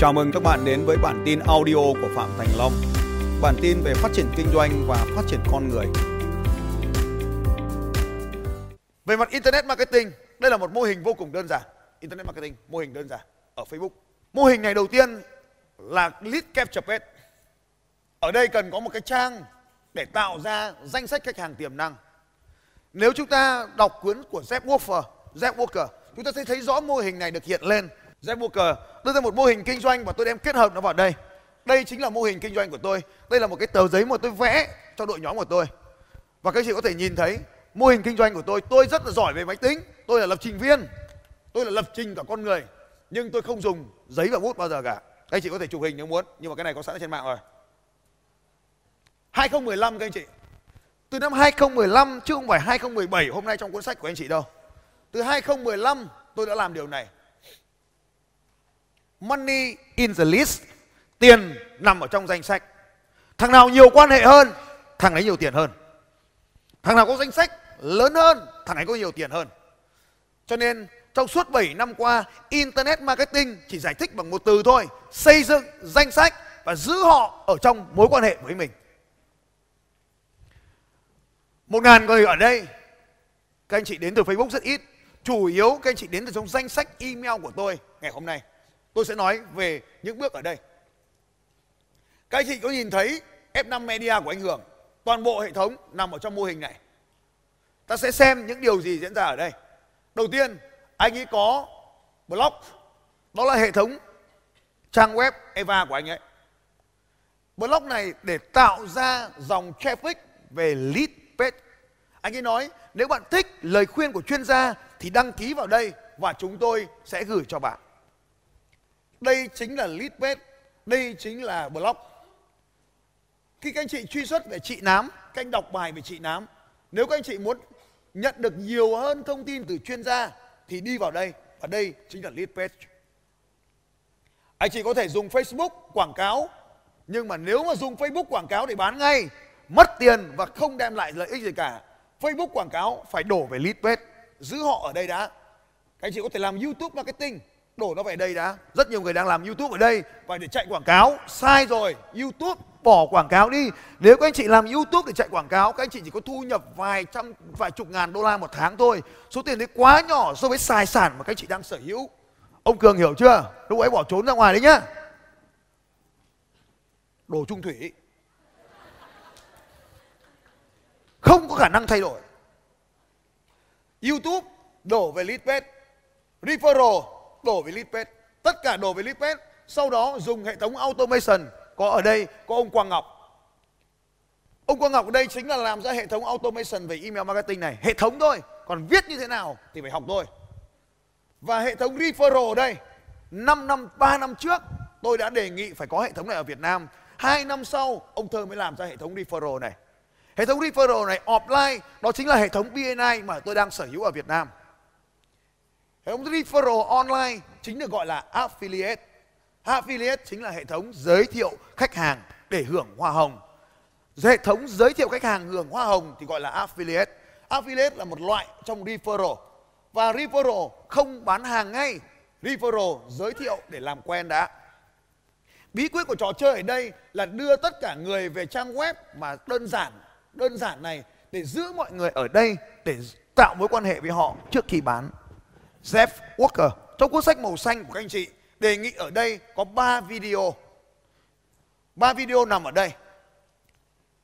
Chào mừng các bạn đến với bản tin audio của Phạm Thành Long. Bản tin về phát triển kinh doanh và phát triển con người. Về mặt Internet Marketing, đây là một mô hình vô cùng đơn giản. Internet Marketing, mô hình đơn giản ở Facebook. Mô hình này đầu tiên là Lead Capture Page. Ở đây cần có một cái trang để tạo ra danh sách khách hàng tiềm năng. Nếu chúng ta đọc cuốn của Jeff Walker, Jeff Walker, chúng ta sẽ thấy rõ mô hình này được hiện lên. Jeff Walker đưa ra một mô hình kinh doanh và tôi đem kết hợp nó vào đây. Đây chính là mô hình kinh doanh của tôi. Đây là một cái tờ giấy mà tôi vẽ cho đội nhóm của tôi. Và các chị có thể nhìn thấy, mô hình kinh doanh của tôi. Tôi rất là giỏi về máy tính. Tôi là lập trình viên. Tôi là lập trình cả con người. Nhưng tôi không dùng giấy và bút bao giờ cả. Các chị có thể chụp hình nếu muốn. Nhưng mà cái này có sẵn ở trên mạng rồi. 2015 các anh chị. Từ năm 2015 chứ không phải 2017 hôm nay trong cuốn sách của anh chị đâu. Từ 2015 tôi đã làm điều này. Money in the list. Tiền nằm ở trong danh sách. Thằng nào nhiều quan hệ hơn, thằng ấy nhiều tiền hơn. Thằng nào có danh sách lớn hơn, thằng ấy có nhiều tiền hơn. Cho nên trong suốt 7 năm qua, Internet Marketing chỉ giải thích bằng một từ thôi. Xây dựng danh sách và giữ họ ở trong mối quan hệ với mình. Một ngàn người ở đây, các anh chị đến từ Facebook rất ít. Chủ yếu các anh chị đến từ trong danh sách email của tôi ngày hôm nay. Tôi sẽ nói về những bước ở đây. Các anh chị có nhìn thấy F5 Media của anh Hưởng, toàn bộ hệ thống nằm ở trong mô hình này. Ta sẽ xem những điều gì diễn ra ở đây. Đầu tiên, anh ấy có blog, đó là hệ thống trang web Eva của anh ấy. Blog này để tạo ra dòng traffic về lead page. Anh ấy nói nếu bạn thích lời khuyên của chuyên gia thì đăng ký vào đây và chúng tôi sẽ gửi cho bạn. Đây chính là lead page, đây chính là blog. Khi các anh chị truy xuất về chị Nám, các anh đọc bài về chị Nám, nếu các anh chị muốn nhận được nhiều hơn thông tin từ chuyên gia thì đi vào đây và đây chính là lead page. Anh chị có thể dùng Facebook quảng cáo nhưng mà nếu mà dùng Facebook quảng cáo để bán ngay mất tiền và không đem lại lợi ích gì cả Facebook quảng cáo phải đổ về lead page giữ họ ở đây đã các anh chị có thể làm YouTube marketing đổ nó về đây đã. Rất nhiều người đang làm YouTube ở đây. Và để chạy quảng cáo. Sai rồi. YouTube, bỏ quảng cáo đi. Nếu các anh chị làm YouTube để chạy quảng cáo, các anh chị chỉ có thu nhập vài trăm, vài chục ngàn đô la một tháng thôi. Số tiền đấy quá nhỏ so với tài sản mà các anh chị đang sở hữu. Ông Cường hiểu chưa? Lúc ấy bỏ trốn ra ngoài đấy nhá. Đồ trung thủy. Không có khả năng thay đổi. YouTube đổ về lead page. Referral đổ về Lipet, tất cả đổ về Lipet, sau đó dùng hệ thống automation. Có ở đây có ông Quang Ngọc. Ông Quang Ngọc ở đây chính là làm ra hệ thống automation về email marketing này. Hệ thống thôi còn viết như thế nào thì phải học thôi. Và hệ thống referral ở đây 5 năm 3 năm trước tôi đã đề nghị phải có hệ thống này ở Việt Nam. Hai năm sau ông Thơ mới làm ra hệ thống referral này. Hệ thống referral này offline đó chính là hệ thống BNI mà tôi đang sở hữu ở Việt Nam hệ thống referral online chính được gọi là affiliate. Affiliate chính là hệ thống giới thiệu khách hàng để hưởng hoa hồng. Hệ thống giới thiệu khách hàng hưởng hoa hồng thì gọi là affiliate. Affiliate là một loại trong referral. Và referral không bán hàng ngay, referral giới thiệu để làm quen đã. Bí quyết của trò chơi ở đây là đưa tất cả người về trang web mà đơn giản đơn giản này để giữ mọi người ở đây để tạo mối quan hệ với họ trước khi bán. Jeff Walker trong cuốn sách màu xanh của các anh chị đề nghị ở đây có 3 video. 3 video nằm ở đây.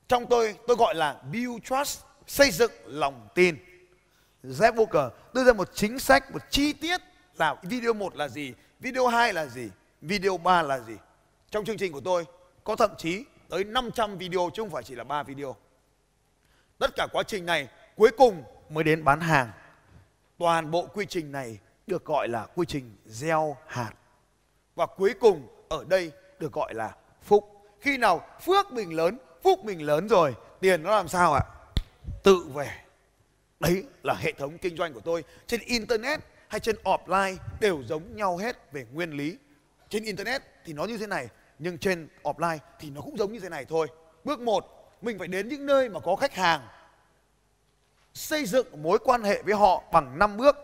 Trong tôi tôi gọi là build trust, xây dựng lòng tin. Jeff Walker đưa ra một chính sách, một chi tiết là video 1 là gì, video 2 là gì, video 3 là gì. Trong chương trình của tôi có thậm chí tới 500 video chứ không phải chỉ là 3 video. Tất cả quá trình này cuối cùng mới đến bán hàng. Toàn bộ quy trình này được gọi là quy trình gieo hạt. Và cuối cùng ở đây được gọi là phúc. Khi nào phước mình lớn, phúc mình lớn rồi, tiền nó làm sao ạ? Tự về. Đấy là hệ thống kinh doanh của tôi. Trên Internet hay trên offline đều giống nhau hết về nguyên lý. Trên Internet thì nó như thế này, nhưng trên offline thì nó cũng giống như thế này thôi. Bước 1, mình phải đến những nơi mà có khách hàng. Xây dựng mối quan hệ với họ bằng 5 bước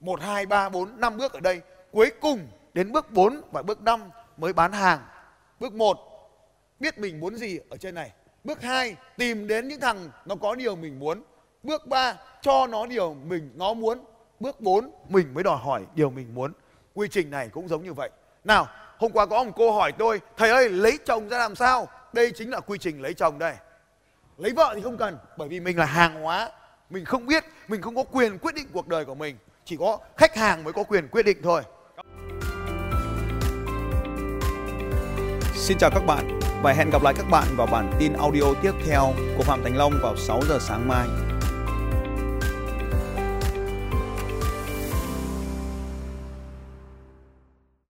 1, 2, 3, 4, 5 bước ở đây cuối cùng đến bước 4 và bước 5 mới bán hàng. Bước 1 biết mình muốn gì ở trên này. Bước 2 tìm đến những thằng nó có điều mình muốn. Bước 3 cho nó điều mình nó muốn. Bước 4 mình mới đòi hỏi điều mình muốn. Quy trình này cũng giống như vậy. Nào, hôm qua có một cô hỏi tôi, thầy ơi lấy chồng ra làm sao? Đây chính là quy trình lấy chồng đây. Lấy vợ thì không cần, bởi vì mình là hàng hóa. Mình không biết, mình không có quyền quyết định cuộc đời của mình. Chỉ có khách hàng mới có quyền quyết định thôi. Xin chào các bạn và hẹn gặp lại các bạn vào bản tin audio tiếp theo của Phạm Thành Long vào 6 giờ sáng mai.